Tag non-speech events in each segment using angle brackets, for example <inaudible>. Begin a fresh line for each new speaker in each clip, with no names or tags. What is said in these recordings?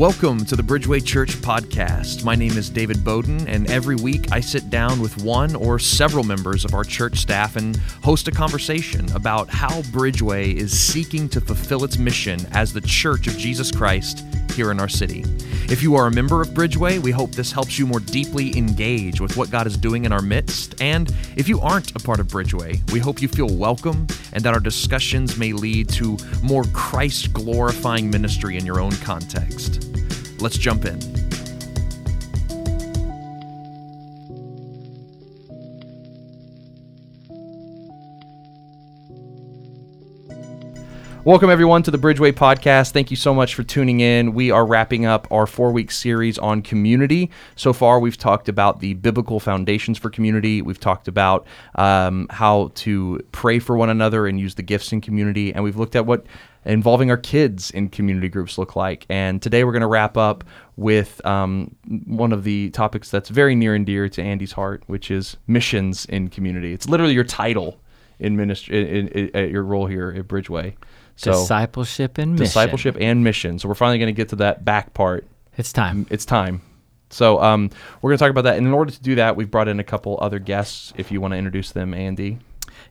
Welcome to the Bridgeway Church podcast. My name is David Bowden, and every week I sit down with one or several members of our church staff and host a conversation about how Bridgeway is seeking to fulfill its mission as the Church of Jesus Christ here in our city. If you are a member of Bridgeway, we hope this helps you more deeply engage with what God is doing in our midst. And if you aren't a part of Bridgeway, we hope you feel welcome and that our discussions may lead to more Christ glorifying ministry in your own context. Let's jump in. Welcome, everyone, to the Bridgeway Podcast. Thank you so much for tuning in. We are wrapping up our four week series on community. So far, we've talked about the biblical foundations for community. We've talked about um, how to pray for one another and use the gifts in community. And we've looked at what involving our kids in community groups look like. And today, we're going to wrap up with um, one of the topics that's very near and dear to Andy's heart, which is missions in community. It's literally your title in ministry, in, in, in, your role here at Bridgeway.
So, discipleship and mission.
discipleship and mission. So we're finally going to get to that back part.
It's time.
It's time. So um, we're going to talk about that. And in order to do that, we've brought in a couple other guests. If you want to introduce them, Andy.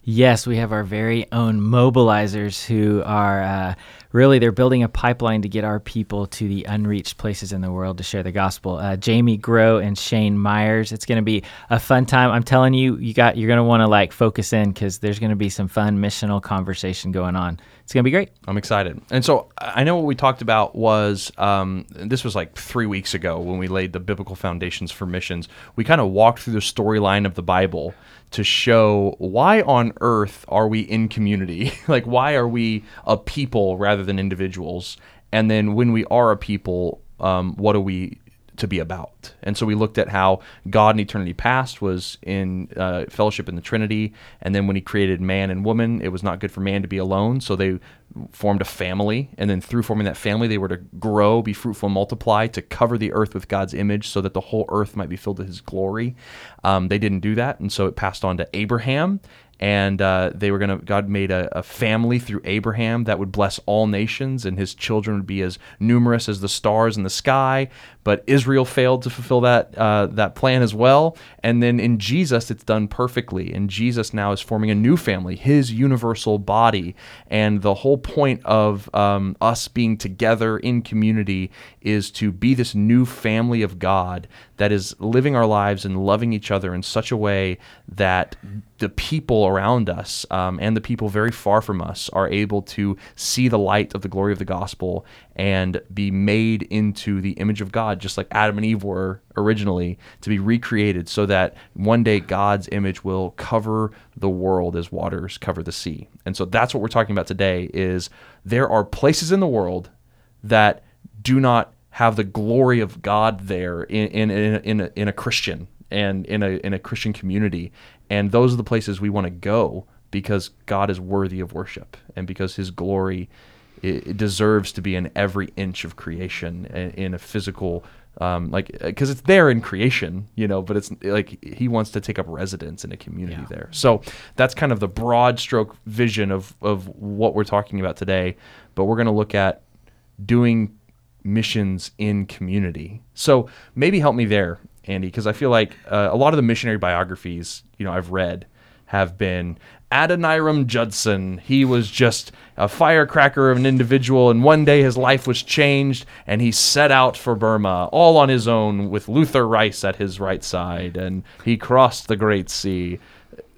Yes, we have our very own mobilizers who are uh, really they're building a pipeline to get our people to the unreached places in the world to share the gospel. Uh, Jamie Grow and Shane Myers. It's going to be a fun time. I'm telling you, you got you're going to want to like focus in because there's going to be some fun missional conversation going on. It's to be great.
I'm excited. And so I know what we talked about was um, this was like three weeks ago when we laid the biblical foundations for missions. We kind of walked through the storyline of the Bible to show why on earth are we in community? <laughs> like, why are we a people rather than individuals? And then when we are a people, um, what do we to be about. And so we looked at how God in eternity past was in uh, fellowship in the Trinity. And then when he created man and woman, it was not good for man to be alone. So they formed a family. And then through forming that family, they were to grow, be fruitful, multiply, to cover the earth with God's image so that the whole earth might be filled with his glory. Um, they didn't do that. And so it passed on to Abraham and uh, they were going to god made a, a, family through abraham that would bless all nations and his children would be as numerous as the stars in the sky but israel failed to fulfill that uh, that plan as well. And then in jesus it's done perfectly. And jesus now is forming a new family his universal body. And the whole point of um, us being together in community is to be this new family of god that is living our lives and loving each other in such a way that the people around us um, and the people very far from us are able to see the light of the glory of the gospel and be made into the image of God, just like Adam and Eve were originally, to be recreated so that one day God's image will cover the world as waters cover the sea. And so that's what we're talking about today is there are places in the world that do not have the glory of God there in in in a, in a, in a Christian and in a in a Christian community, and those are the places we want to go because God is worthy of worship and because His glory it, deserves to be in every inch of creation in, in a physical. Um, like because it's there in creation, you know, but it's like he wants to take up residence in a community yeah. there. So that's kind of the broad stroke vision of of what we're talking about today. But we're going to look at doing missions in community. So maybe help me there, Andy, because I feel like uh, a lot of the missionary biographies, you know, I've read have been Adoniram Judson. He was just a firecracker of an individual, and one day his life was changed, and he set out for Burma all on his own with Luther Rice at his right side, and he crossed the Great Sea.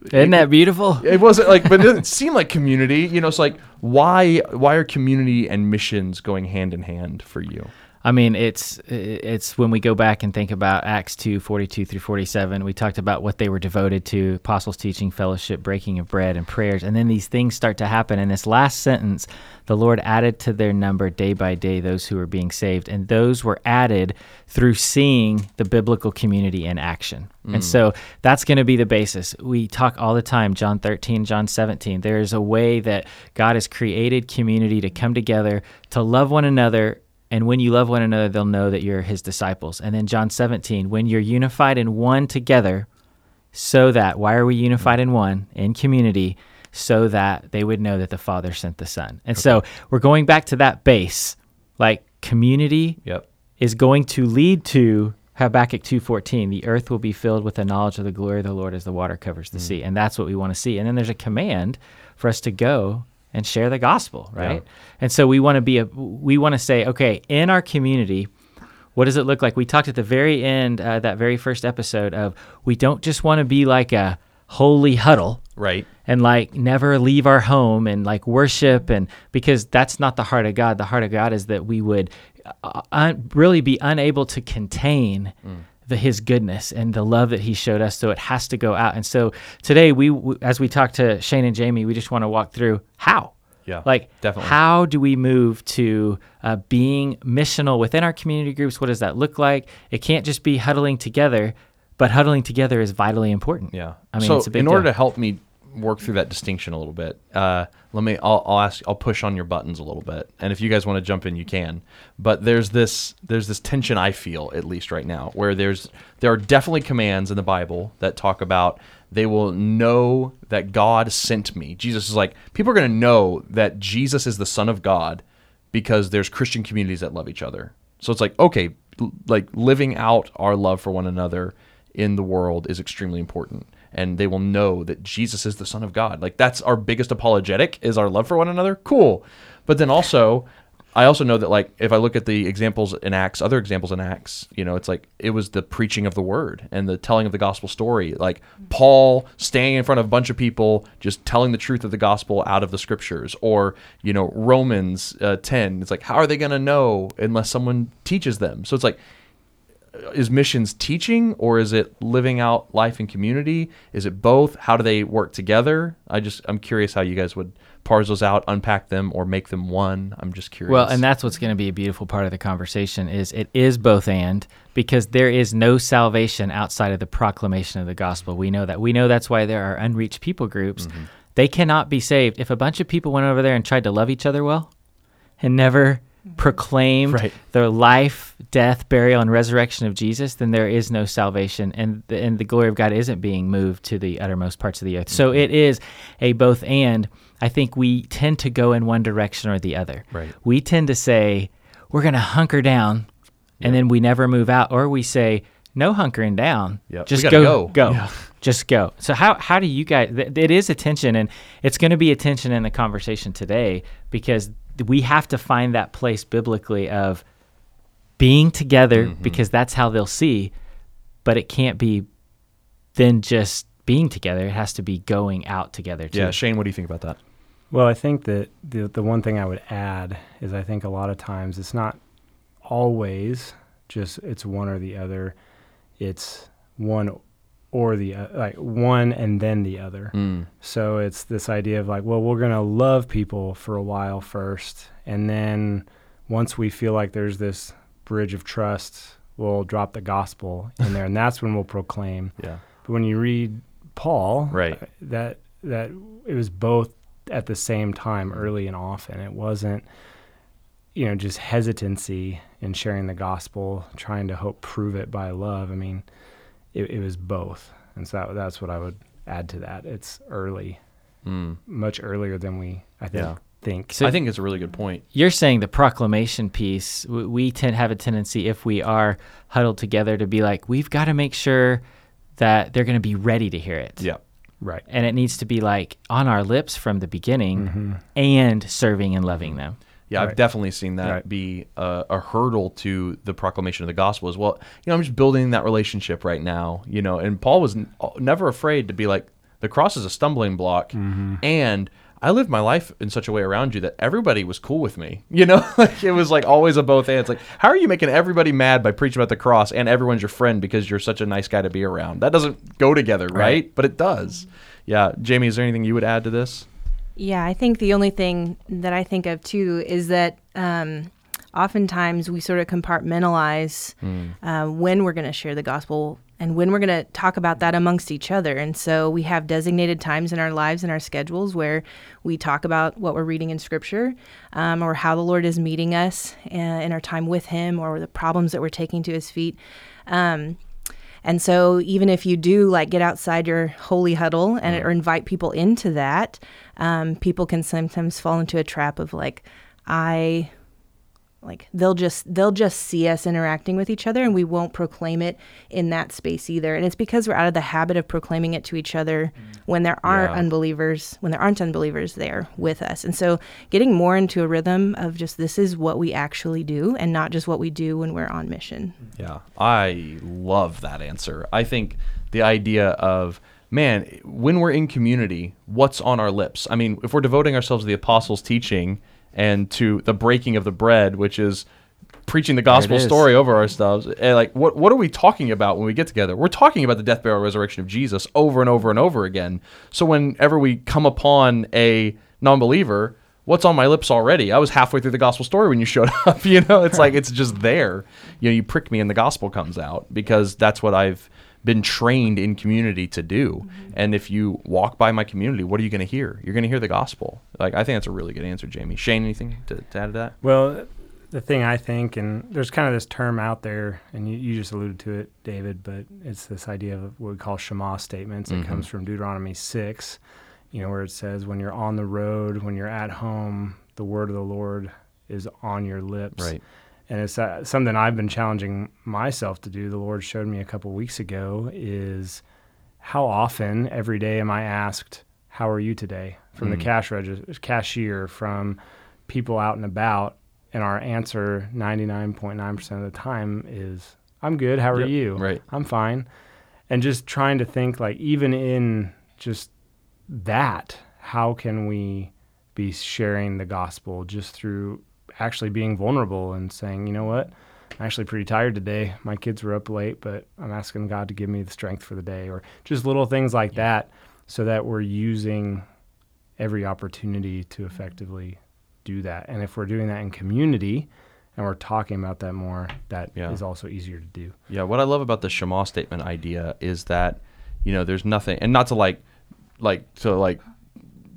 Isn't that beautiful?
It wasn't like, but it <laughs> didn't seem like community. You know, it's like why why are community and missions going hand in hand for you?
I mean, it's it's when we go back and think about Acts 2, 42 through 47, we talked about what they were devoted to, apostles teaching, fellowship, breaking of bread, and prayers. And then these things start to happen. In this last sentence, the Lord added to their number day by day those who were being saved. And those were added through seeing the biblical community in action. Mm. And so that's going to be the basis. We talk all the time, John 13, John 17. There is a way that God has created community to come together, to love one another and when you love one another, they'll know that you're his disciples. And then John 17, when you're unified in one together, so that, why are we unified in one, in community? So that they would know that the Father sent the Son. And okay. so we're going back to that base, like community
yep.
is going to lead to Habakkuk 2:14, the earth will be filled with the knowledge of the glory of the Lord as the water covers the hmm. sea. And that's what we want to see. And then there's a command for us to go and share the gospel, right? And so we want to be a we want to say, okay, in our community, what does it look like? We talked at the very end, uh, that very first episode of we don't just want to be like a holy huddle,
Right.
and like never leave our home and like worship and because that's not the heart of God. The heart of God is that we would uh, un- really be unable to contain the His goodness and the love that He showed us. So it has to go out. And so today we, as we talk to Shane and Jamie, we just want to walk through how.
Yeah,
Like,
definitely.
how do we move to uh, being missional within our community groups? What does that look like? It can't just be huddling together, but huddling together is vitally important.
Yeah.
I mean,
so
it's a big
in order
deal.
to help me work through that distinction a little bit, uh, let me. I'll, I'll ask. I'll push on your buttons a little bit, and if you guys want to jump in, you can. But there's this. There's this tension I feel at least right now, where there's there are definitely commands in the Bible that talk about they will know that God sent me. Jesus is like people are going to know that Jesus is the Son of God because there's Christian communities that love each other. So it's like okay, like living out our love for one another in the world is extremely important and they will know that Jesus is the son of God. Like that's our biggest apologetic is our love for one another. Cool. But then also I also know that like if I look at the examples in Acts, other examples in Acts, you know, it's like it was the preaching of the word and the telling of the gospel story. Like Paul standing in front of a bunch of people just telling the truth of the gospel out of the scriptures or, you know, Romans uh, 10. It's like how are they going to know unless someone teaches them? So it's like is missions teaching or is it living out life in community is it both how do they work together i just i'm curious how you guys would parse those out unpack them or make them one i'm just curious
Well, and that's what's going to be a beautiful part of the conversation is it is both and because there is no salvation outside of the proclamation of the gospel. We know that. We know that's why there are unreached people groups.
Mm-hmm.
They cannot be saved if a bunch of people went over there and tried to love each other well and never proclaimed
Right.
the life, death, burial, and resurrection of Jesus, then there is no salvation, and the, and the glory of God isn't being moved to the uttermost parts of the earth. So it is a both and. I think we tend to go in one direction or the other.
Right.
We tend to say we're going to hunker down, and then we never move out, or we say no hunkering down.
Yep.
Just go,
go.
go,
Yeah. <laughs>
just go. So how how do you guys? Th- it is a tension, and it's going to be a tension in the conversation today because we have to find that place biblically of being together
Mm-hmm.
because that's how they'll see, but it can't be then just being together. It has to be going out together too.
yeah shane what do you think about that
Well, I think that the the one thing I would add is I think a lot of times it's not always just it's one or the other. It's one or the o- like one and then the other.
mm.
So it's this idea of like, well, we're going to love people for a while first and then once we feel like there's this bridge of trust, we'll drop the gospel in there and that's when we'll proclaim. <laughs>
yeah
But when you read Paul,
Right.
uh, that that it was both at the same time, early and often. It wasn't, you know, just hesitancy in sharing the gospel, trying to hope prove it by love. I mean, it, it was both, and so that, that's what I would add to that. It's early,
Mm.
much earlier than we I think
Yeah.
think.
So-
i think it's a really good point
You're saying the proclamation piece. w- We tend have a tendency, if we are huddled together, to be like, we've got to make sure that they're going to be ready to hear it.
yeah
right.
And it needs to be like on our lips from the beginning
Mm-hmm.
and serving and loving them.
Yeah, I've
Right.
definitely seen that
Right.
be a, a hurdle to the proclamation of the gospel as well. You know, I'm just building that relationship right now. You know, and Paul was n- uh, never afraid to be like, the cross is a stumbling block, mm-hmm. and I lived my life in such a way around you that everybody was cool with me. <laughs> You know, like it was like always a both and. It's like, how are you making everybody mad by preaching about the cross and everyone's your friend because you're such a nice guy to be around? That doesn't go together? Right. But it does. Yeah, Jamie, is there anything you would add to this?
Yeah, I think the only thing that I think of too is that um, oftentimes we sort of compartmentalize uh, when we're going to share the gospel and when we're going to talk about that amongst each other. And so we have designated times in our lives and our schedules where we talk about what we're reading in scripture um, or how the Lord is meeting us uh, in our time with Him or the problems that we're taking to His feet. Um, and so, even if you do like get outside your holy huddle and or invite people into that, um, people can sometimes fall into a trap of like, I like they'll just they'll just see us interacting with each other and we won't proclaim it in that space either and it's because we're out of the habit of proclaiming it to each other mm. when there aren't
Yeah.
unbelievers when there aren't unbelievers there with us and so getting more into a rhythm of just this is what we actually do and not just what we do when we're on mission
Yeah, I love that answer. I think the idea of man, when we're in community, what's on our lips? I mean, if we're devoting ourselves to the apostles' teaching and to the breaking of the bread, which is preaching the gospel story over ourselves, and like what what are we talking about when we get together? We're talking about the death, burial, resurrection of Jesus over and over and over again. So whenever we come upon a non-believer, what's on my lips already? I was halfway through the gospel story when you showed <laughs> up. You know, it's like it's just there. You know, you prick me and the gospel comes out because that's what I've been trained in community to do. And if you walk by my community, what are you going to hear? You're going to hear the gospel. Like I think that's a really good answer, Jamie. Shane, anything to, to add to that?
Well, the thing I think, and there's kind of this term out there, and you, you just alluded to it, David, but it's this idea of what we call Shema statements. It comes mm-hmm. from Deuteronomy 6, you know, where it says, when you're on the road, when you're at home, the word of the Lord is on your lips.
Right.
And it's uh, something I've been challenging myself to do. The Lord showed me a couple weeks ago is how often every day am I asked, "How are you today?" from the cash register, cashier, from people out and about, and our answer 99.9% of the time is, "I'm good. How are
Yep,
you?"
right.
I'm fine. And just trying to think like even in just that, how can we be sharing the gospel just through actually being vulnerable and saying, you know what, I'm actually pretty tired today. My kids were up late, but I'm asking God to give me the strength for the day, or just little things like that, so that we're using every opportunity to effectively do that. And if we're doing that in community and we're talking about that more, that is
Yeah.
also easier to do.
Yeah, what I love about the Shema statement idea is that, you know, there's nothing, and not to like, like to like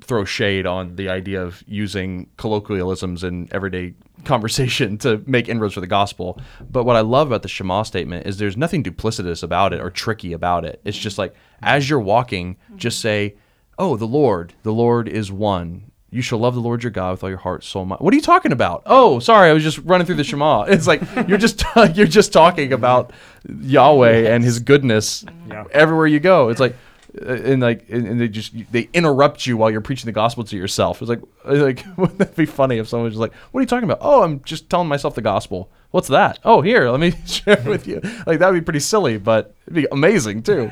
throw shade on the idea of using colloquialisms in everyday <laughs> conversation to make inroads for the gospel. But what I love about the Shema statement is there's nothing duplicitous about it or tricky about it. It's just like as you're walking, mm-hmm. just say, "Oh, the Lord, the Lord is one." You shall love the Lord your God with all your heart, soul, mind. What are you talking about? Oh, sorry, I was just running through the Shema. <laughs> It's like you're just <laughs> you're just talking about Yahweh and His goodness
Yeah.
everywhere you go. It's like Uh, and like and, and they just they interrupt you while you're preaching the gospel to yourself. It's like <laughs> like <laughs> wouldn't that be funny if someone was just like, "What are you talking about?" Oh, I'm just telling myself the gospel. What's that? Oh, here, let me <laughs> share with you. Like that would be pretty silly, but it'd be amazing too.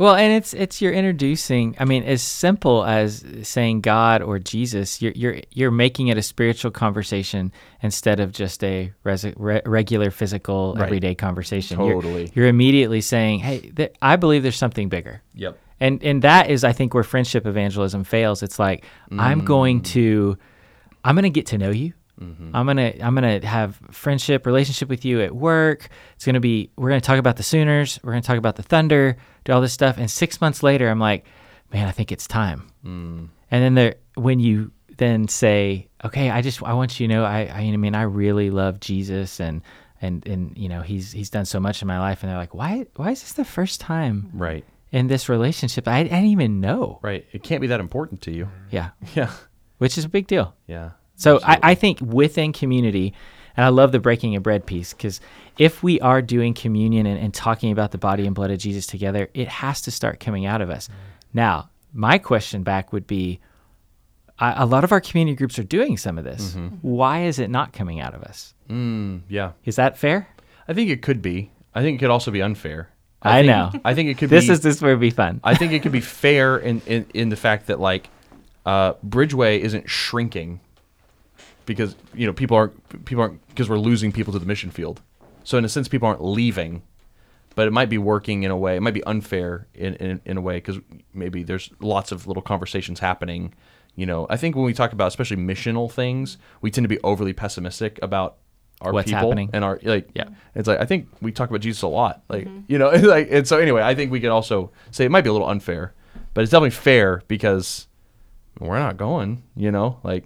Well, and it's it's you're introducing. I mean, as simple as saying God or Jesus, you're you're you're making it a spiritual conversation instead of just a res- re- regular physical
Right.
everyday conversation. You're-
Totally.
You're, immediately saying, "Hey, th- I believe there's something bigger."
Yep.
And and that is, I think, where friendship evangelism fails. It's like I'm going mm. to, I'm going to get to know you. Mm-hmm. I'm gonna I'm gonna have friendship relationship with you at work. It's gonna be we're gonna talk about the Sooners. We're gonna talk about the Thunder. Do all this stuff. And six months later, I'm like, man, I think it's time. Mm. And then there, when you then say, okay, I just I want you to know, I I mean I really love Jesus and and and you know he's he's done so much in my life. And they're like, why why is this the first time
Right.
In this relationship? I, I didn't even know.
Right. It can't be that important to you.
Yeah,
Yeah.
which is a big deal.
Yeah.
So I, I think within community, and I love the breaking of bread piece because if we are doing communion and, and talking about the body and blood of Jesus together, it has to start coming out of us. Now, my question back would be I, a lot of our community groups are doing some of this. Why is it not coming out of us?
Mm, yeah.
Is that fair?
I think it could be. I think it could also be unfair.
I
think,
know.
I think it could
This
be.
is this would be fun.
I think it could be fair in, in, in the fact that like uh, Bridgeway isn't shrinking because you know people aren't people aren't because we're losing people to the mission field. So in a sense, people aren't leaving, but it might be working in a way. It might be unfair in in, in a way because maybe there's lots of little conversations happening. You know, I think when we talk about especially missional things, we tend to be overly pessimistic about our
What's
people
happening.
and our like.
Yeah.
it's like I think we talk about Jesus a lot, like you know, <laughs> like and so anyway, I think we could also say it might be a little unfair, but it's definitely fair because we're not going. You know, like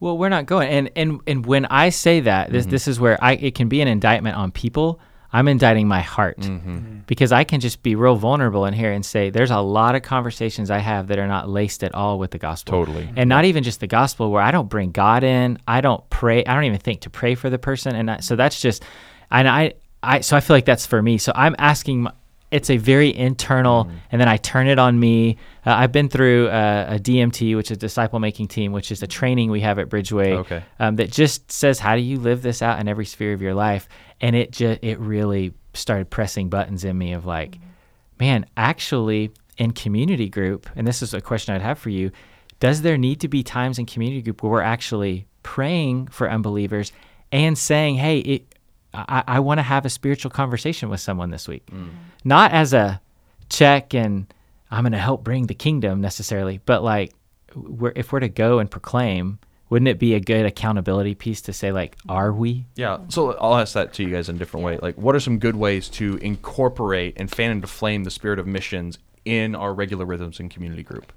Well, we're not going. And and and when I say that,
Mm-hmm.
this this is where I it can be an indictment on people. I'm indicting my heart
Mm-hmm.
because I can just be real vulnerable in here and say there's a lot of conversations I have that are not laced at all with the gospel.
Totally.
And not even just the gospel where I don't bring God in. I don't pray. I don't even think to pray for the person. And I, so that's just, and I, I, so I feel like that's for me. So I'm asking, my- it's a very internal, and then I turn it on me. Uh, I've been through uh, a DMT, which is disciple making team, which is a training we have at Bridgeway
Okay.
um, that just says how do you live this out in every sphere of your life and it just it really started pressing buttons in me of like man actually in community group and this is a question i'd have for you does there need to be times in community group where we're actually praying for unbelievers and saying hey it, i, I want to have a spiritual conversation with someone this week not as a check and i'm going to help bring the kingdom necessarily but like we're, if we're to go and proclaim wouldn't it be a good accountability piece to say like are we
Yeah. So I'll ask that to you guys in a different way. Like, what are some good ways to incorporate and fan into flame the spirit of missions in our regular rhythms and community group?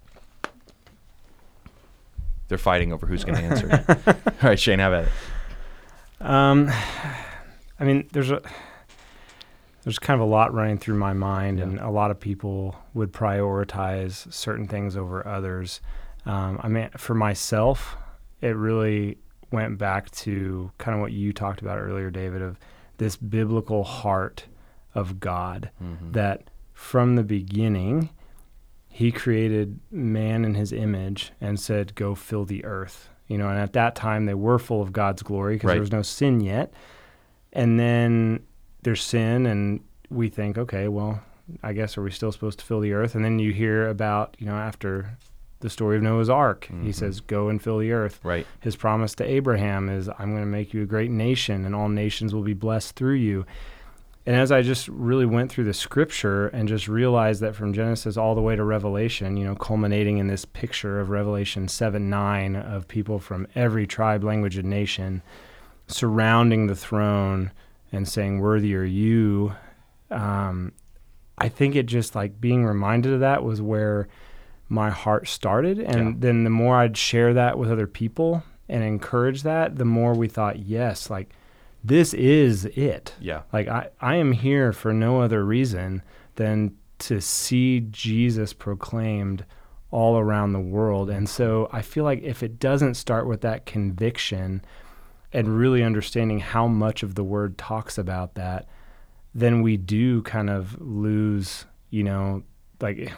They're fighting over who's going to answer. <laughs> All right, Shane, have at it.
Um, I mean, there's a there's kind of a lot running through my mind, and a lot of people would prioritize certain things over others. Um, I mean, for myself, it really went back to kind of what you talked about earlier, David, of this biblical heart of God that from the beginning he created man in his image and said go fill the earth you know and at that time they were full of god's glory because
Right.
there was no sin yet and then there's sin and we think okay well i guess are we still supposed to fill the earth and then you hear about you know after the story of noah's ark he mm-hmm. says go and fill the earth
Right.
his promise to Abraham is, I'm going to make you a great nation, and all nations will be blessed through you. And as I just really went through the scripture and just realized that from Genesis all the way to Revelation, you know, culminating in this picture of Revelation 7 9 of people from every tribe, language, and nation surrounding the throne and saying, Worthy are you. Um, I think it just like being reminded of that was where my heart started. And
Yeah.
then the more I'd share that with other people and encourage that, the more we thought, yes, like this is it.
Yeah.
Like I, I am here for no other reason than to see Jesus proclaimed all around the world. And so I feel like if it doesn't start with that conviction and really understanding how much of the word talks about that, then we do kind of lose, you know, like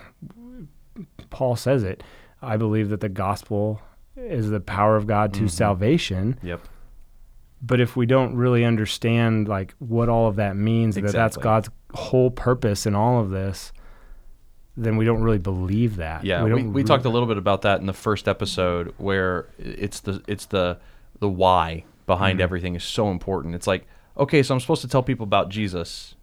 Paul says it. I believe that the gospel is the power of God to mm-hmm. salvation.
Yep.
But if we don't really understand like what all of that means, that that's God's whole purpose in all of this, then we don't really believe that.
Yeah, we, we,
re-
talked a little bit about that in the first episode, where it's the it's the the why behind mm-hmm. everything is so important. It's like, okay, so I'm supposed to tell people about Jesus,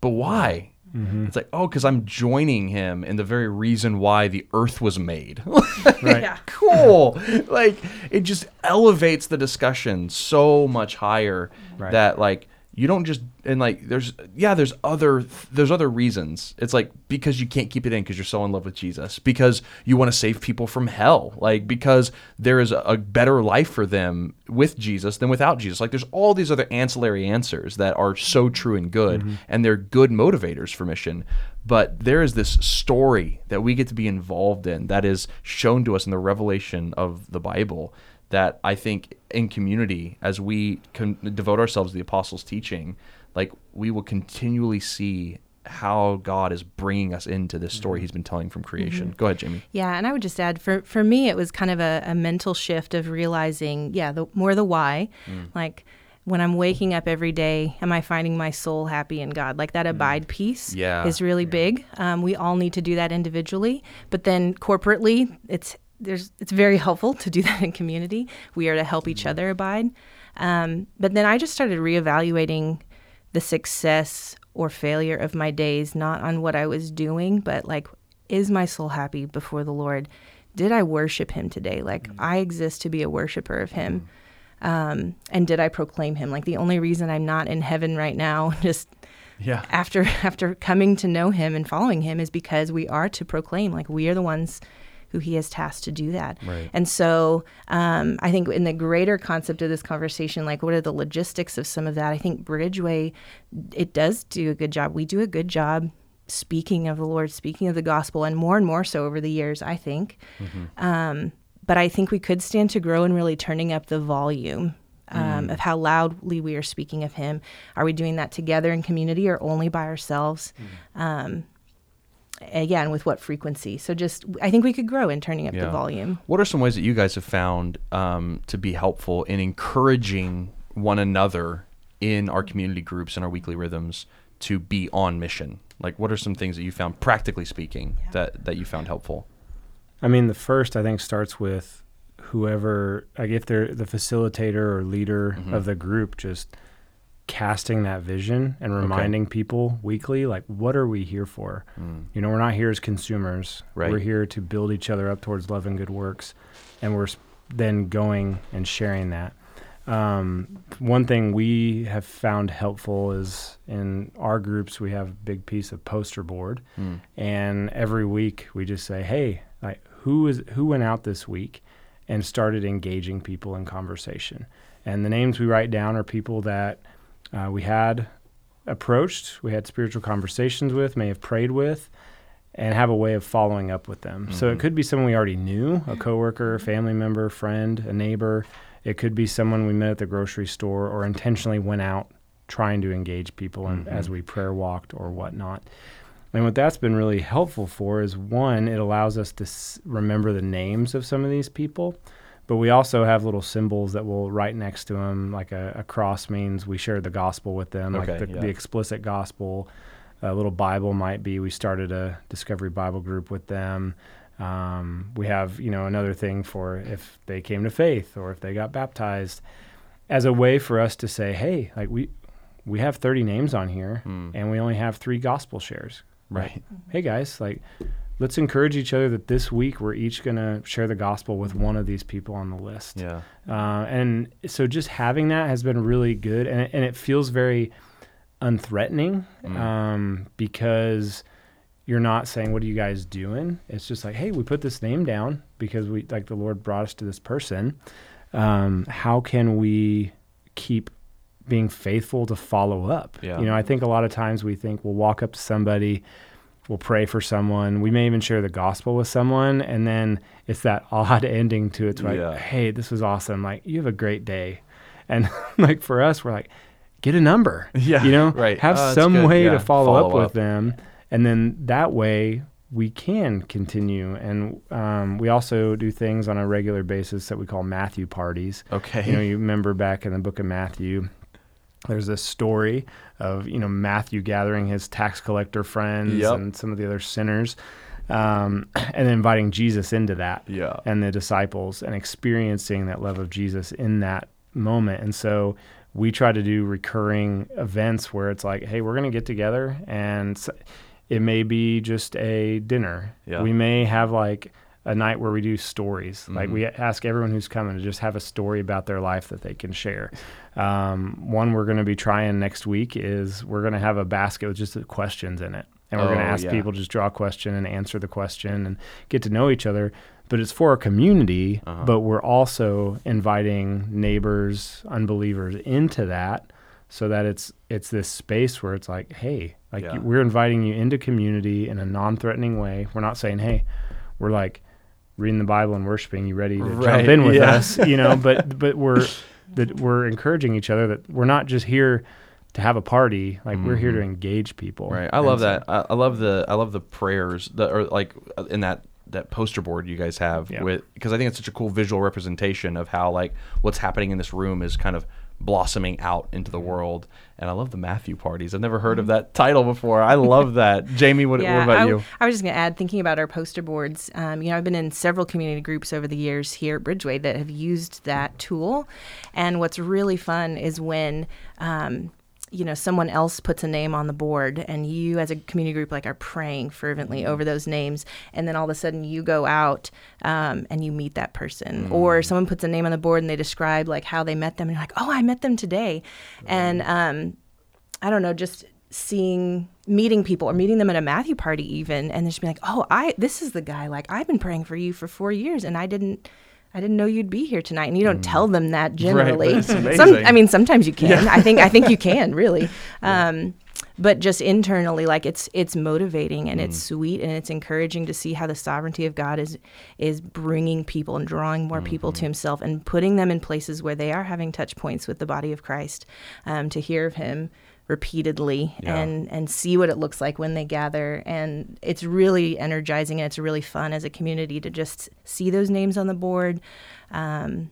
but why? Mm-hmm. It's like, oh, because I'm joining him in the very reason why the earth was made. <laughs>
Right.
Yeah.
cool. like it just elevates the discussion so much higher
Right.
that like you don't just and like there's yeah there's other there's other reasons. It's like because you can't keep it in because you're so in love with jesus because you want to save people from hell like because there is a, a better life for them with jesus than without jesus. Like there's all these other ancillary answers that are so true and good mm-hmm. and they're good motivators for mission but there is this story that we get to be involved in that is shown to us in the revelation of the bible that I think in community, as we can devote ourselves to the apostles' teaching, like we will continually see how God is bringing us into this story mm-hmm. He's been telling from mm-hmm. creation. Go ahead, Jamie.
Yeah, and I would just add for for me, it was kind of a, a mental shift of realizing, yeah, the more the why, mm. like. When I'm waking up every day, am I finding my soul happy in God? Like that mm. abide piece
Yeah.
is really big. Um, we all need to do that individually, but then corporately, it's there's it's very helpful to do <laughs> that in community. We are to help each other abide. Um, but then I just started reevaluating the success or failure of my days, not on what I was doing, but like, is my soul happy before the Lord? Did I worship Him today? Like, I exist to be a worshiper of Him. Um, and did I proclaim Him? Like, the only reason I'm not in heaven right now, <laughs> just
Yeah.
after <laughs> after coming to know Him and following Him, is because we are to proclaim. Like, we are the ones who He has tasked to do that.
Right.
And so um, I think in the greater concept of this conversation, like what are the logistics of some of that? I think Bridgeway, it does do a good job. We do a good job speaking of the Lord, speaking of the gospel, and more and more so over the years, I think. Um, but I think we could stand to grow in really turning up the volume um, of how loudly we are speaking of Him. Are we doing that together in community or only by ourselves? Um, again, with what frequency? So just, I think we could grow in turning up
Yeah.
the volume.
What are some ways that you guys have found um, to be helpful in encouraging one another in our community groups and our weekly rhythms to be on mission? Like, what are some things that you found, practically speaking, that, that you found helpful?
I mean, the first I think starts with whoever, like if they're the facilitator or leader
Mhm.
of the group, just casting that vision and reminding people weekly, like, what are we here for?
Mm.
You know, we're not here as consumers.
Right.
We're here to build each other up towards love and good works, and we're then going and sharing that. Um, one thing we have found helpful is in our groups we have a big piece of poster board,
Mm.
and every week we just say, "Hey, like who is who went out this week and started engaging people in conversation?" And the names we write down are people that uh, we had approached, we had spiritual conversations with, may have prayed with, and have a way of following up with them. So
Mhm.
it could be someone we already knew, a coworker, a family member, friend, a neighbor. It could be someone we met at the grocery store or intentionally went out trying to engage people and
Mhm.
as we prayer walked or whatnot. And what that's been really helpful for is one, it allows us to s- remember the names of some of these people, but we also have little symbols that we'll write next to them. Like a, a cross means we share the gospel with them,
Okay,
like the,
yeah.
the explicit gospel. A little Bible might be we started a Discovery Bible group with them. Um, we have, you know, another thing for if they came to faith or if they got baptized, as a way for us to say, hey, like we we have 30 names on here,
Mm.
and we only have three gospel shares.
Right.
Hey guys, like let's encourage each other that this week we're each gonna share the gospel with one of these people on the list.
Yeah.
Uh, and so just having that has been really good, and it, and it feels very unthreatening
Mm.
um, because you're not saying what are you guys doing. It's just like, hey, we put this name down because we like the Lord brought us to this person. Um, how can we keep being faithful to follow up?
Yeah.
You know, I think a lot of times we think we'll walk up to somebody. We'll pray for someone. We may even share the gospel with someone, and then it's that <laughs> odd ending to it. It's like,
Yeah.
hey, this was awesome. Like, you have a great day. And <laughs> like for us, we're like, get a number. <laughs>
Yeah,
You know,
right.
have
that's
some way
Yeah,
to follow,
follow
up with them. And then that way we can continue. And um, we also do things on a regular basis that we call Matthew parties.
Okay.
You know, you remember back in the book of Matthew, there's this story of, you know, Matthew gathering his tax collector friends
Yep.
and some of the other sinners um, <clears throat> and inviting Jesus into that
yeah.
and the disciples and experiencing that love of Jesus in that moment. And so we try to do recurring events where it's like, hey, we're going to get together and it may be just a dinner.
Yeah.
We may have like a night where we do stories. Like
Mhm.
we ask everyone who's coming to just have a story about their life that they can share. Um, one we're going to be trying next week is we're going to have a basket with just questions in it. And we're going to
Oh,
ask
yeah.
people to just draw a question and answer the question and get to know each other. But it's for a community,
Uh-huh.
but we're also inviting neighbors, unbelievers into that so that it's it's this space where it's like, hey, like
Yeah.
we're inviting you into community in a non-threatening way. We're not saying, hey, we're like reading the Bible and worshiping. You ready to
Right,
jump in with
yeah.
us? You know, but <laughs> but we're that we're encouraging each other that we're not just here to have a party. Like we're here to
Mhm.
engage people.
Right. I love
so-
that. I, I love the I love the prayers that are like uh, in that that poster board you guys have
Yeah.
with because I think it's such a cool visual representation of how like what's happening in this room is kind of blossoming out into the world. And I love the Matthew parties. I've never heard of that title before. I love that. <laughs> Jamie, what, what about
I,
you?
I was just going to add, thinking about our poster boards, um, you know, I've been in several community groups over the years here at Bridgeway that have used that tool. And what's really fun is when, um, you know, someone else puts a name on the board and you as a community group like are praying fervently over those names. And then all of a sudden you go out um, and you meet that person. Or someone puts a name on the board and they describe like how they met them and you're like, oh, I met them today. And, um, I don't know, just seeing meeting people or meeting them at a Matthew party even and just be like, "Oh, I this is the guy like I've been praying for you for 4 years and I didn't I didn't know you'd be here tonight." And you don't tell them that <laughs> generally.
that's
Some. I mean, sometimes you can. I think I think you <laughs> can, really. Um but just internally like it's it's motivating and it's sweet and it's encouraging to see how the sovereignty of God is is bringing people and drawing more people to himself and putting them in places where they are having touch points with the body of Christ um, to hear of him repeatedly
Yeah.
and and see what it looks like when they gather and it's really energizing and it's really fun as a community to just see those names on the board um,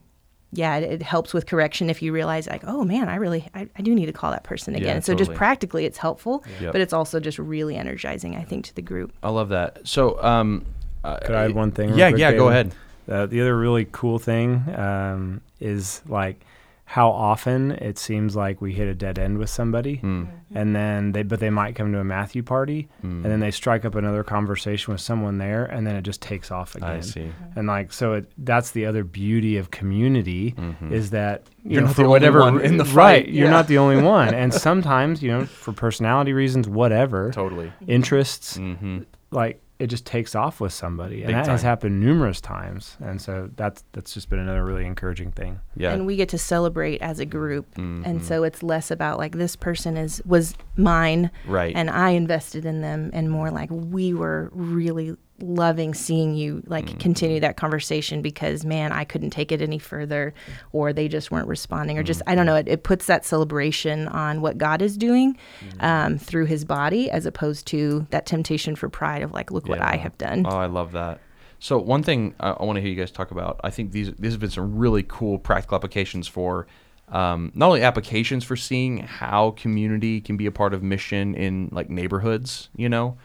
yeah, it, it helps with correction if you realize like, oh man, I really, I, I do need to call that person
Yeah,
again. so just practically, it's helpful,
Yep.
but it's also just really energizing, I think, to the group.
I love that. So, um, uh,
Could I add one thing?
Yeah, yeah. Go ahead.
Uh, the other really cool thing um, is like how often it seems like we hit a dead end with somebody,
Mm,
and then they but they might come to a Matthew party,
mm.
and then they strike up another conversation with someone there, and then it just takes off again.
I see.
And like so, it, that's the other beauty of community
Mhm.
is that you
You're
know,
not
for
the only
whatever
one in the
right,
fight.
you're
Yeah.
not the only one, <laughs> and sometimes you know for personality reasons, whatever
Totally.
interests,
Mm-hmm.
like it just takes off with somebody, and
Big
that has happened numerous times, and so that's that's just been another really encouraging thing.
Yeah.
And we get to celebrate as a group.
Mhm.
And so it's less about like this person is was mine
right.
and I invested in them and more like we were really loving seeing you like
Mm-hmm.
continue that conversation because man I couldn't take it any further or they just weren't responding or just
Mm-hmm.
I don't know it, it puts that celebration on what God is doing
Mm-hmm.
um, through his body as opposed to that temptation for pride of like look what I have done
Oh, I love that. So one thing I, I want to hear you guys talk about. I think these these have been some really cool practical applications for um, not only applications for seeing how community can be a part of mission in like neighborhoods, you know,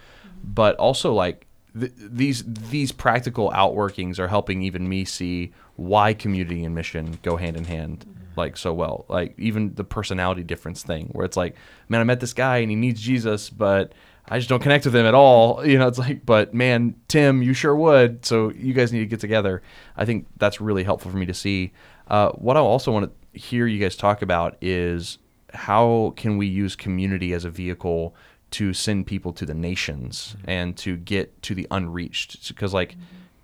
but also like th- these these practical outworkings are helping even me see why community and mission go hand in hand like so well. Like even the personality difference thing, where it's like, man, I met this guy and he needs Jesus, but I just don't connect with him at all. <laughs> You know, it's like, but man, Tim, you sure would. So you guys need to get together. I think that's really helpful for me to see. Uh, what I also want to hear you guys talk about is how can we use community as a vehicle to send people to the nations and to get to the unreached? Because like,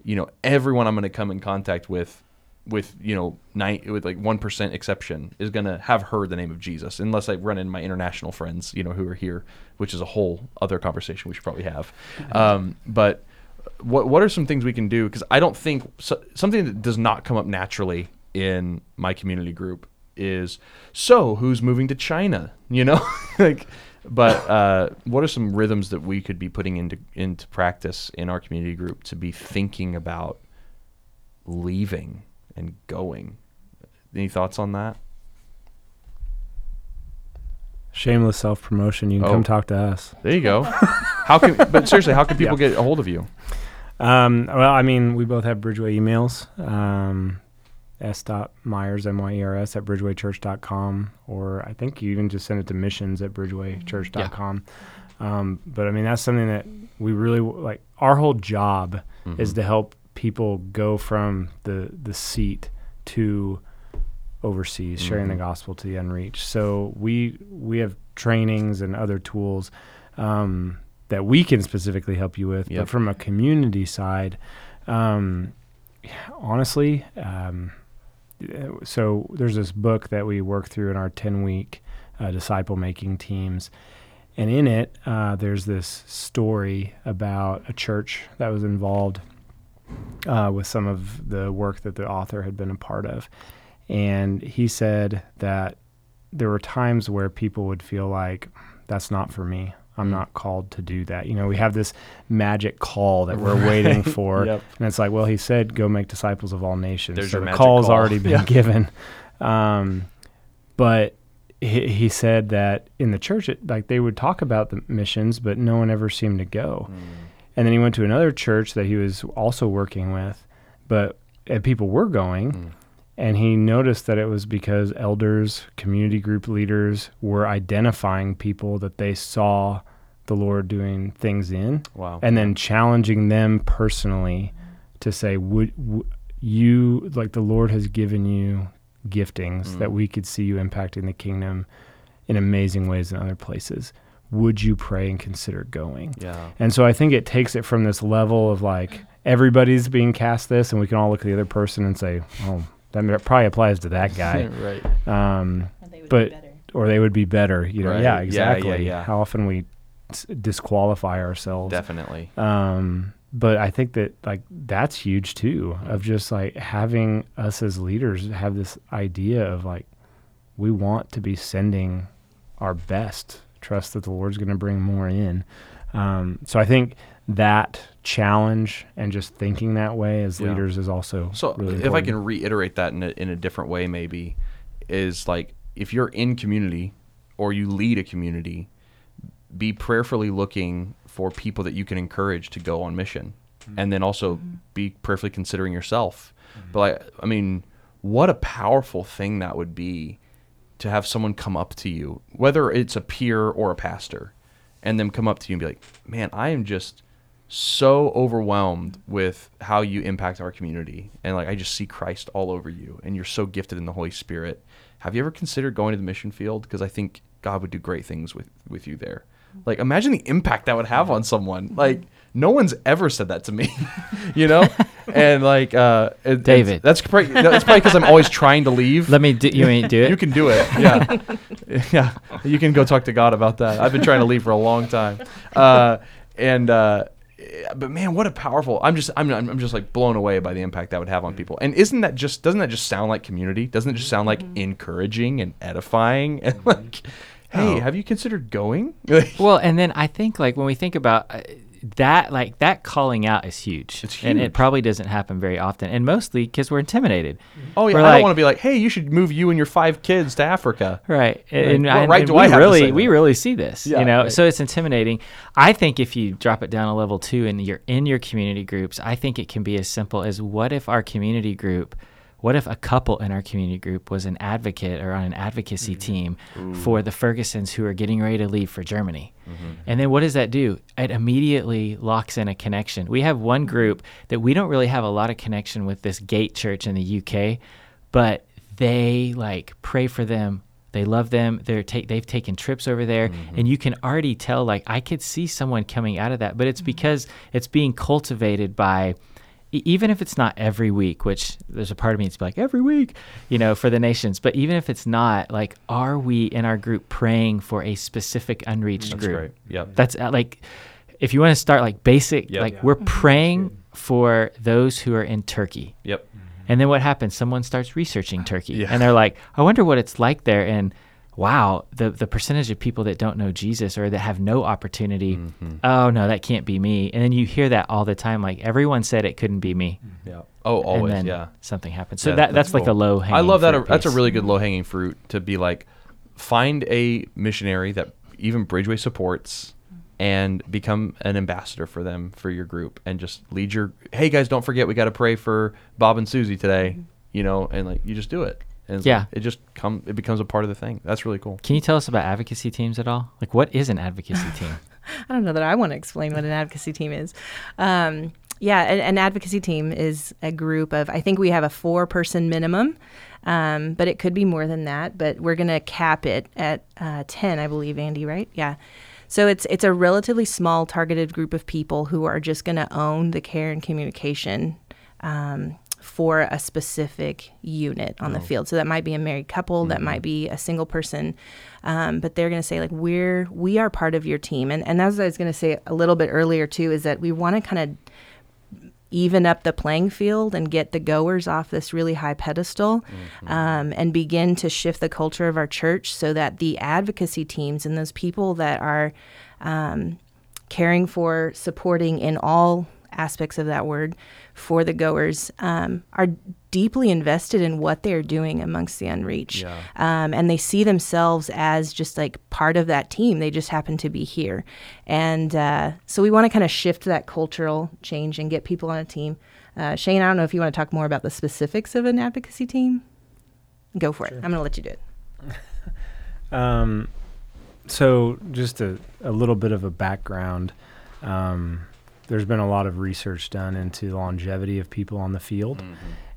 you know, everyone I'm going to come in contact with with you know nine with like one percent exception is gonna have heard the name of Jesus unless I run in my international friends you know who are here, which is a whole other conversation we should probably have. Um, but what what are some things we can do? Because I don't think so, something that does not come up naturally in my community group is so who's moving to China? You know, <laughs> like. But uh, what are some rhythms that we could be putting into into practice in our community group to be thinking about leaving and going. Any thoughts on that?
Shameless self promotion. You can
Oh.
come talk to us.
There you go. how can but <laughs> seriously, how can people get a hold of you?
Um, well, I mean, we both have Bridgeway emails. Um, S. Dot Myers M Y E R S at bridgewaychurch.com, or I think you even just send it to missions at bridgewaychurch.com. Um, but I mean, that's something that we really like. Our whole job is to help people go from the the seat to overseas, sharing the
Mhm.
gospel to the unreached. So we we have trainings and other tools um, that we can specifically help you with.
Yep.
But from a community side, um, honestly, um, so there's this book that we work through in our 10 week uh, disciple making teams. And in it, uh, there's this story about a church that was involved uh, with some of the work that the author had been a part of. And he said that there were times where people would feel like, that's not for me. I'm
Mm.
not called to do that. You know, we have this magic call that we're <laughs> waiting for.
Yep.
And it's like, well, he said, go make disciples of all nations.
There's
so the call's
call.
already <laughs> been
Yeah.
given. Um, but he, he said that in the church, it, like they would talk about the missions, but no one ever seemed to go. And then he went to another church that he was also working with, but and people were going.
Mm.
And he noticed that it was because elders, community group leaders were identifying people that they saw the Lord doing things in
Wow.
and then challenging them personally to say would, w you like the lord has given you giftings
Mm.
that we could see you impacting the kingdom in amazing ways in other places would you pray and consider going?
Yeah.
And so I think it takes it from this level of like everybody's being cast this, and we can all look at the other person and say, oh, that m- probably applies to that <laughs> guy.
right.
um, but or they would be better. You know,
Right.
yeah,
Yeah, yeah,
exactly.
yeah.
How often we s- disqualify ourselves.
Definitely.
Um, but I think that like that's huge too of just like having us as leaders have this idea of like we want to be sending our best, trust that the Lord's going to bring more in. Um, so I think that challenge and just thinking that way as
Yeah.
leaders is also
So
really
if I can reiterate that in a, in a different way, maybe is like if you're in community or you lead a community, be prayerfully looking for people that you can encourage to go on mission, mm-hmm. and then also mm-hmm. be prayerfully considering yourself. Mm-hmm. But like, I mean, what a powerful thing that would be to have someone come up to you, whether it's a peer or a pastor, and them come up to you and be like, "Man, I am just so overwhelmed with how you impact our community, and like I just see Christ all over you, and you're so gifted in the Holy Spirit. Have you ever considered going to the mission field? Because I think God would do great things with with you there. Like, imagine the impact that would have on someone. Like, no one's ever said that to me, <laughs> you know. <laughs> and like, uh, it-
David.
that's probably that's probably because I'm always trying to leave.
Let me do. You ain't do it?
You can do it. Yeah. <laughs> yeah. You can go talk to God about that. I've been trying to leave for a long time. Uh, and, uh, but man, what a powerful! I'm just, I'm, I'm just like blown away by the impact that would have on mm. people. And isn't that just, doesn't that just sound like community? Doesn't it just sound like mm-hmm. encouraging and edifying and mm-hmm. like, hey,
Oh.
have you considered going?
Well, and then I think like when we think about uh, that, like that calling out is huge.
It's
and it probably doesn't happen very often, and mostly because we're intimidated. Mm-hmm.
oh yeah,
We're
I don't want to be like, hey, you should move you and your five kids to Africa.
Right. And,
right
and
do
we
I have to
really we really see this.
Yeah,
you know,
right.
so it's intimidating. I think if you drop it down a level two and you're in your community groups, I think it can be as simple as what if our community group what if a couple in our community group was an advocate or on an advocacy
Mm-hmm.
team for the Fergusons who are getting ready to leave for Germany?
Mm-hmm.
And then what does that do? It immediately locks in a connection. We have one group that we don't really have a lot of connection with this Gate Church in the UK, but they like pray for them. They love them. They're take they've taken trips over there, and you can already tell. Like I could see someone coming out of that, but it's because it's being cultivated by even if it's not every week, which there's a part of me that's like every week, you know, for the nations. But even if it's not, like, are we in our group praying for a specific unreached group?
That's
group?
great. Yep.
That's uh, like, if you want to start like basic,
Yep.
like
Yeah.
we're praying for those who are in Turkey.
Yep.
And then what happens? Someone starts researching Turkey,
Yeah.
and they're like, "I wonder what it's like there." And wow, the the percentage of people that don't know Jesus or that have no opportunity.
Mm-hmm.
Oh no, that can't be me. And then you hear that all the time. Like everyone said it couldn't be me.
Yeah. Oh, always.
and then
yeah.
something happens. So
Yeah,
that that's, like
cool.
the low hanging.
I love that.
fruit
That's a really good low hanging fruit to be like, find a missionary that even Bridgeway supports, and become an ambassador for them for your group, and just lead your. Hey guys, don't forget we got to pray for Bob and Susie today. You know, and like you just do it. And
Yeah.
like, it just come. It becomes a part of the thing. That's really cool.
Can you tell us about advocacy teams at all? Like, what is an advocacy team? <laughs>
I don't know that I want to explain what an advocacy team is. Um, yeah, an, an advocacy team is a group of, I think we have a four person minimum, um, but it could be more than that. But we're going to cap it at uh, 10, I believe, Andy, right? Yeah. So it's it's a relatively small targeted group of people who are just going to own the care and communication um, for a specific unit on the field. So that might be a married couple, that might be a single person, um, but they're going to say like we're we are part of your team, and and as I was going to say a little bit earlier too, is that we want to kind of even up the playing field and get the goers off this really high pedestal um, and begin to shift the culture of our church so that the advocacy teams and those people that are um, caring for, supporting in all aspects of that word for the goers um, are deeply invested in what they're doing amongst the unreached.
Yeah.
Um, and they see themselves as just like part of that team. They just happen to be here. And uh, so we want to kind of shift that cultural change and get people on a team. Uh, Shane, I don't know if you want to talk more about the specifics of an advocacy team. Go for it. I'm going to let you do it. <laughs>
Um, so just a, a little bit of a background. Um, there's been a lot of research done into the longevity of people on the field.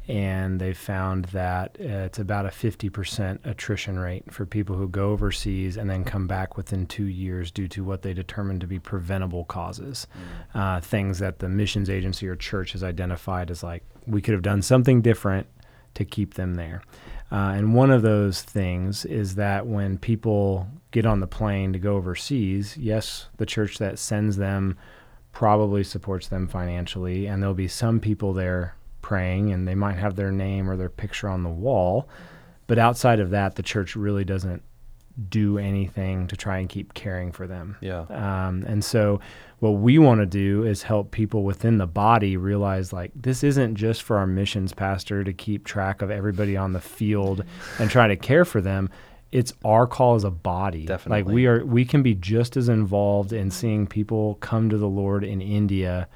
and they found that uh, it's about a 50% attrition rate for people who go overseas and then come back within two years due to what they determined to be preventable causes. Uh, things that the missions agency or church has identified as like, we could have done something different to keep them there. Uh, and one of those things is that when people get on the plane to go overseas, yes, the church that sends them probably supports them financially, and there'll be some people there praying, and they might have their name or their picture on the wall. But outside of that, the church really doesn't do anything to try and keep caring for them.
Yeah.
Um, and so, what we want to do is help people within the body realize like this isn't just for our missions pastor to keep track of everybody on the field and try to care for them. It's our call as a body.
Definitely.
Like we are, we can be just as involved in seeing people come to the Lord in India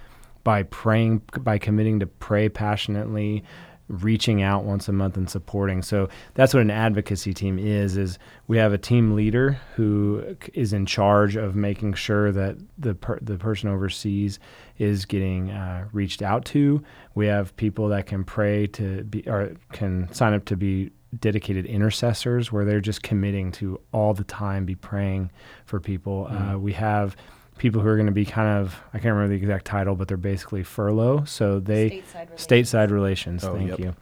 by praying, by committing to pray passionately, reaching out once a month and supporting. So that's what an advocacy team is is we have a team leader who is in charge of making sure that the per, the person overseas is getting uh, reached out to. We have people that can pray to be or can sign up to be dedicated intercessors where they're just committing to all the time be praying for people. Uh, we have people who are going to be kind of I can't remember the exact title, but they're basically furlough. So they stateside relations.
Oh,
thank
yep.
you.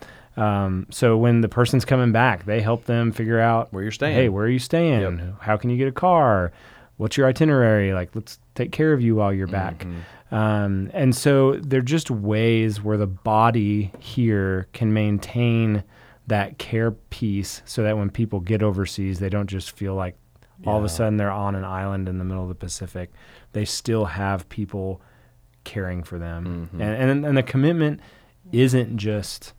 Um, so when the person's coming back, they help them figure out
Where you're staying.
Hey, where are you staying?
Yep.
How can you get a car? What's your itinerary? Like, let's take care of you while you're back.
Mm-hmm.
Um, and so they're just ways where the body here can maintain that care piece so that when people get overseas, they don't just feel like all of a sudden they're on an island in the middle of the Pacific. They still have people caring for them.
Mhm.
And, and, and the commitment isn't just,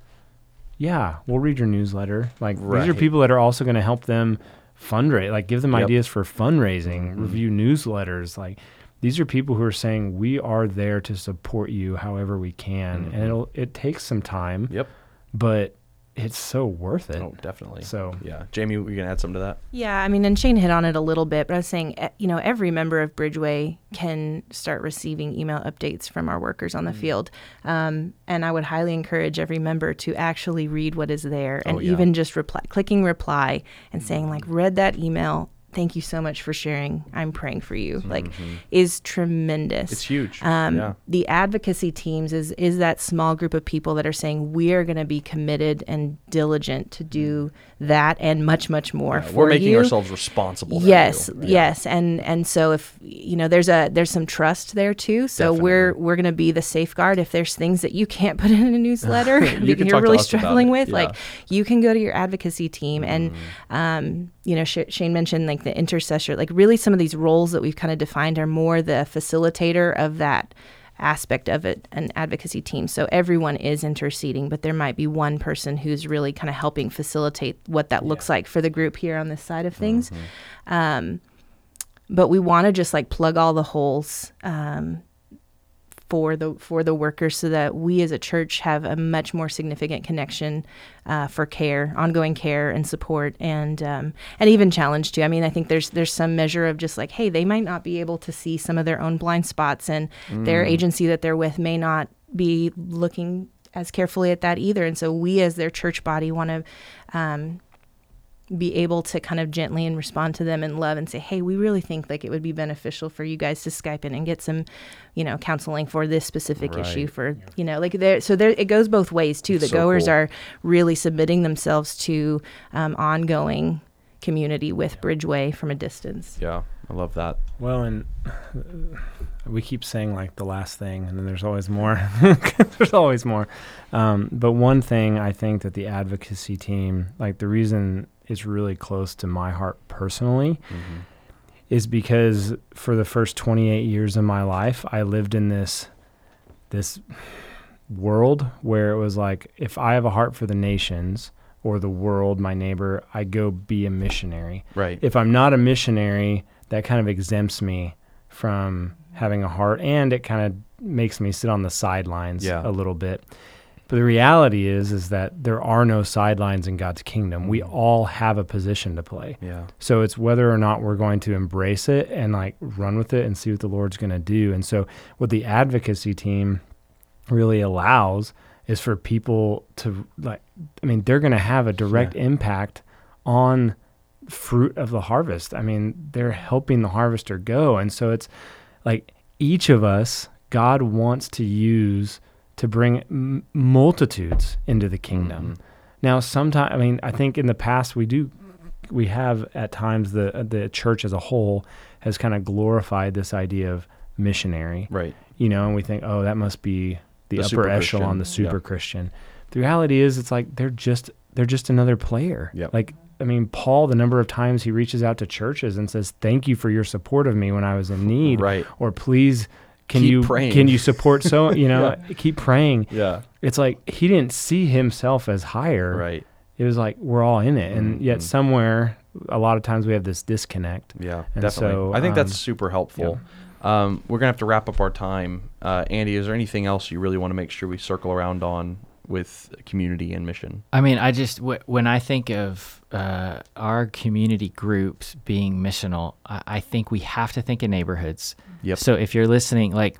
yeah, we'll read your newsletter. Like, these are people that are also going to help them fundraise, like, give them
Yep.
ideas for fundraising,
Mhm.
review newsletters. Like, these are people who are saying, we are there to support you however we can.
Mhm.
And it'll, it takes some time,
Yep.
but it's so worth it.
Oh, definitely.
So,
Yeah. Jamie, you gonna add something to that?
Yeah, I mean, and Shane hit on it a little bit, but I was saying, eh, you know, every member of Bridgeway can start receiving email updates from our workers on the field. Um, and I would highly encourage every member to actually read what is there and
Oh, yeah.
even just reply, clicking reply and saying, like, read that email. Thank you so much for sharing. I'm praying for you. Like, is tremendous.
It's huge.
Um,
yeah.
The advocacy teams is is that small group of people that are saying we are going to be committed and diligent to do that and much much more
Yeah, We're making
you.
ourselves responsible.
Yes.
Yeah.
yes, and and so if you know there's a there's some trust there too. So we're we're going to be the safeguard if there's things that you can't <laughs> put in a newsletter <laughs>
you
that you're really struggling with.
yeah. Mm-hmm.
Like you can go to your advocacy team and um, you know Sh- Shane mentioned like the intercessor. Like really, some of these roles that we've kind of defined are more the facilitator of that aspect of it an advocacy team. So everyone is interceding but there might be one person who's really kind of helping facilitate what that looks like for the group here on this side of things.
Mm-hmm.
um, but we want to just like plug all the holes um, for the for the workers so that we as a church have a much more significant connection uh, for care, ongoing care and support, and um, and even challenge too. I mean, I think there's there's some measure of just like, hey, they might not be able to see some of their own blind spots, and their agency that they're with may not be looking as carefully at that either. And so we as their church body want to. Um, be able to kind of gently and respond to them in love and say, "Hey, we really think like it would be beneficial for you guys to Skype in and get some, you know, counseling for this specific issue
Right.
for, you know, like there so there it goes both ways too. The
So
goers
cool.
are really submitting themselves to um, ongoing community with Bridgeway from a distance.
Yeah. I love that.
Well, and we keep saying like the last thing, and then there's always more. <laughs> there's always more. Um, but one thing I think that the advocacy team, like the reason it's really close to my heart personally,
Mm-hmm.
is because for the first 28 years of my life, I lived in this this world where it was like if I have a heart for the nations or the world, my neighbor, I go be a missionary
Right.
if I'm not a missionary, that kind of exempts me from having a heart and it kind of makes me sit on the sidelines
Yeah.
a little bit. But the reality is is that there are no sidelines in God's kingdom. We mm. all have a position to play.
yeah.
So it's whether or not we're going to embrace it and like run with it and see what the Lord's going to do. And so what the advocacy team really allows is for people to like I mean they're going to have a direct impact on fruit of the harvest. I mean, they're helping the harvester go and so it's like each of us God wants to use to bring m- multitudes into the kingdom. Mm-hmm. Now, sometimes I mean, I think in the past we do we have at times the the church as a whole has kind of glorified this idea of missionary,
Right.
you know, and we think, oh, that must be the,
The
upper echelon, the super
yeah.
Christian. The reality is, it's like they're just they're just another player.
Yep.
Like I mean, Paul, the number of times he reaches out to churches and says, "Thank you for your support of me when I was in need,"
Right.
or please. Can
Keep
you
praying.
can you support so <laughs> you know keep praying
Yeah.
it's like he didn't see himself as higher
Right.
it was like we're all in it and yet somewhere a lot of times we have this disconnect
Yeah,
And
definitely.
so,
I think that's
um,
super helpful. Um, we're gonna have to wrap up our time. Uh, Andy, is there anything else you really want to make sure we circle around on with community and mission?
I mean, I just w- when I think of uh, our community groups being missional, I, I think we have to think of neighborhoods.
Yep.
So if you're listening, like,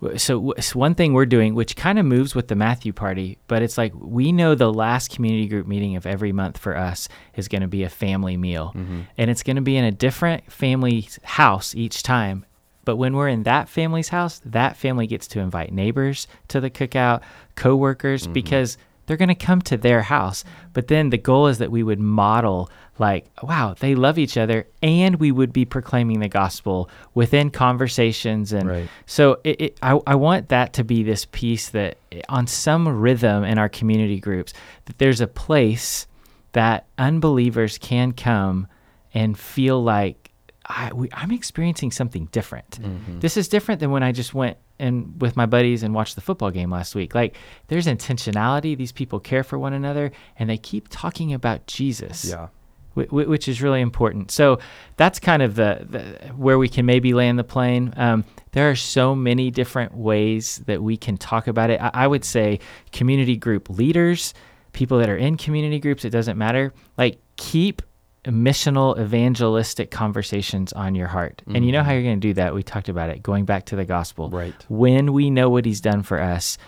w- so, w- so one thing we're doing, which kind of moves with the Matthew party, but it's like we know the last community group meeting of every month for us is going to be a family meal, and it's going to be in a different family's house each time. But when we're in that family's house, that family gets to invite neighbors to the cookout, coworkers, mm-hmm. because they're going to come to their house. But then the goal is that we would model, like, wow, they love each other, and we would be proclaiming the gospel within conversations. And
Right.
so it, it, I, I want that to be this piece that on some rhythm in our community groups, that there's a place that unbelievers can come and feel like I, we, I'm experiencing something different. This is different than when I just went and with my buddies and watched the football game last week. Like there's intentionality. These people care for one another, and they keep talking about Jesus
Yeah.
whi- whi- which is really important. So that's kind of the, the where we can maybe land the plane. Um, there are so many different ways that we can talk about it. I, I would say community group leaders, people that are in community groups, it doesn't matter. Like keep missional evangelistic conversations on your heart. And you know how you're going to do that. We talked about it going back to the gospel.
Right.
When we know what he's done for us,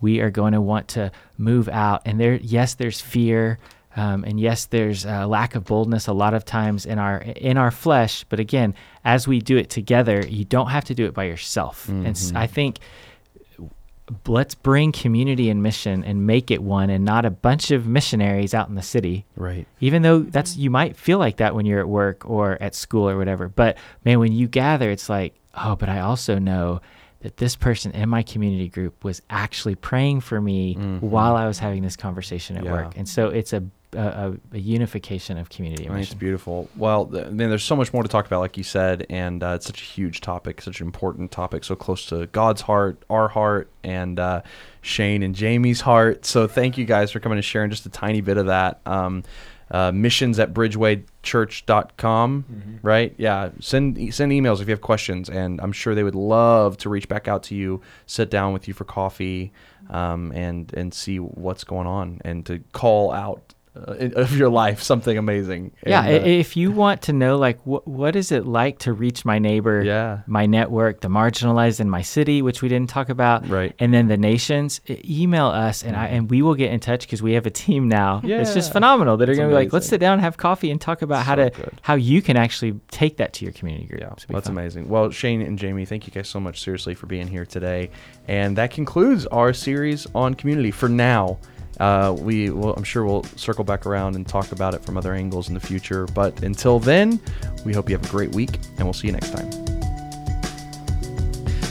we are going to want to move out. And there, yes, there's fear. Um, and yes, there's a lack of boldness a lot of times in our in our flesh. But again, as we do it together, you don't have to do it by yourself. And I think let's bring community and mission and make it one, and not a bunch of missionaries out in the city.
Right.
Even though mm-hmm. that's you might feel like that when you're at work or at school or whatever. But man, when you gather, it's like, oh, but I also know that this person in my community group was actually praying for me mm-hmm. while I was having this conversation at
Yeah.
work. And so it's a a, a, a unification of community and
I mean, it's beautiful. Well, th- I mean, there's so much more to talk about, like you said, and uh, it's such a huge topic, such an important topic, so close to God's heart, our heart, and uh, Shane and Jamie's heart. So thank you guys for coming and sharing just a tiny bit of that. Um, uh, missions at bridgewaychurch.com, right? Yeah. Send e- send emails if you have questions, and I'm sure they would love to reach back out to you, sit down with you for coffee, um, and and see what's going on, and to call out uh, <laughs> of your life something amazing.
Yeah,
And, uh,
if you want to know, like, what what is it like to reach my neighbor,
Yeah.
my network, the marginalized in my city, which we didn't talk about,
Right.
and then the nations, email us, and I and we will get in touch because we have a team now. <laughs> Yeah. it's just phenomenal that are going to be like, let's sit down, and have coffee, and talk about how to
good.
how you can actually take that to your community group.
Yeah,
It's
that's
fun.
amazing. Well, Shane and Jamie, thank you guys so much, seriously, for being here today. And that concludes our series on community for now. Uh, we will, I'm sure we'll circle back around and talk about it from other angles in the future. But until then, we hope you have a great week, and we'll see you next time.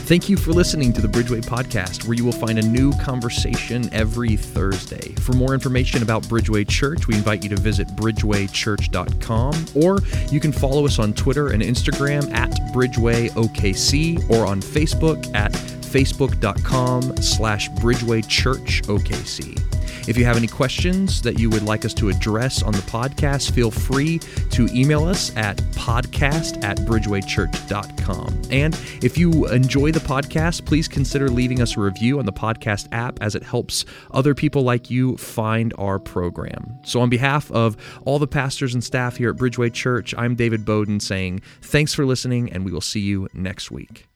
Thank you for listening to the Bridgeway Podcast, where you will find a new conversation every Thursday. For more information about Bridgeway Church, we invite you to visit bridgewaychurch.com, or you can follow us on Twitter and Instagram at BridgewayOKC, or on Facebook at facebook.com slash bridgewaychurchokc. If you have any questions that you would like us to address on the podcast, feel free to email us at podcast at bridgewaychurch.com. And if you enjoy the podcast, please consider leaving us a review on the podcast app as it helps other people like you find our program. So, on behalf of all the pastors and staff here at Bridgeway Church, I'm David Bowden saying thanks for listening, and we will see you next week.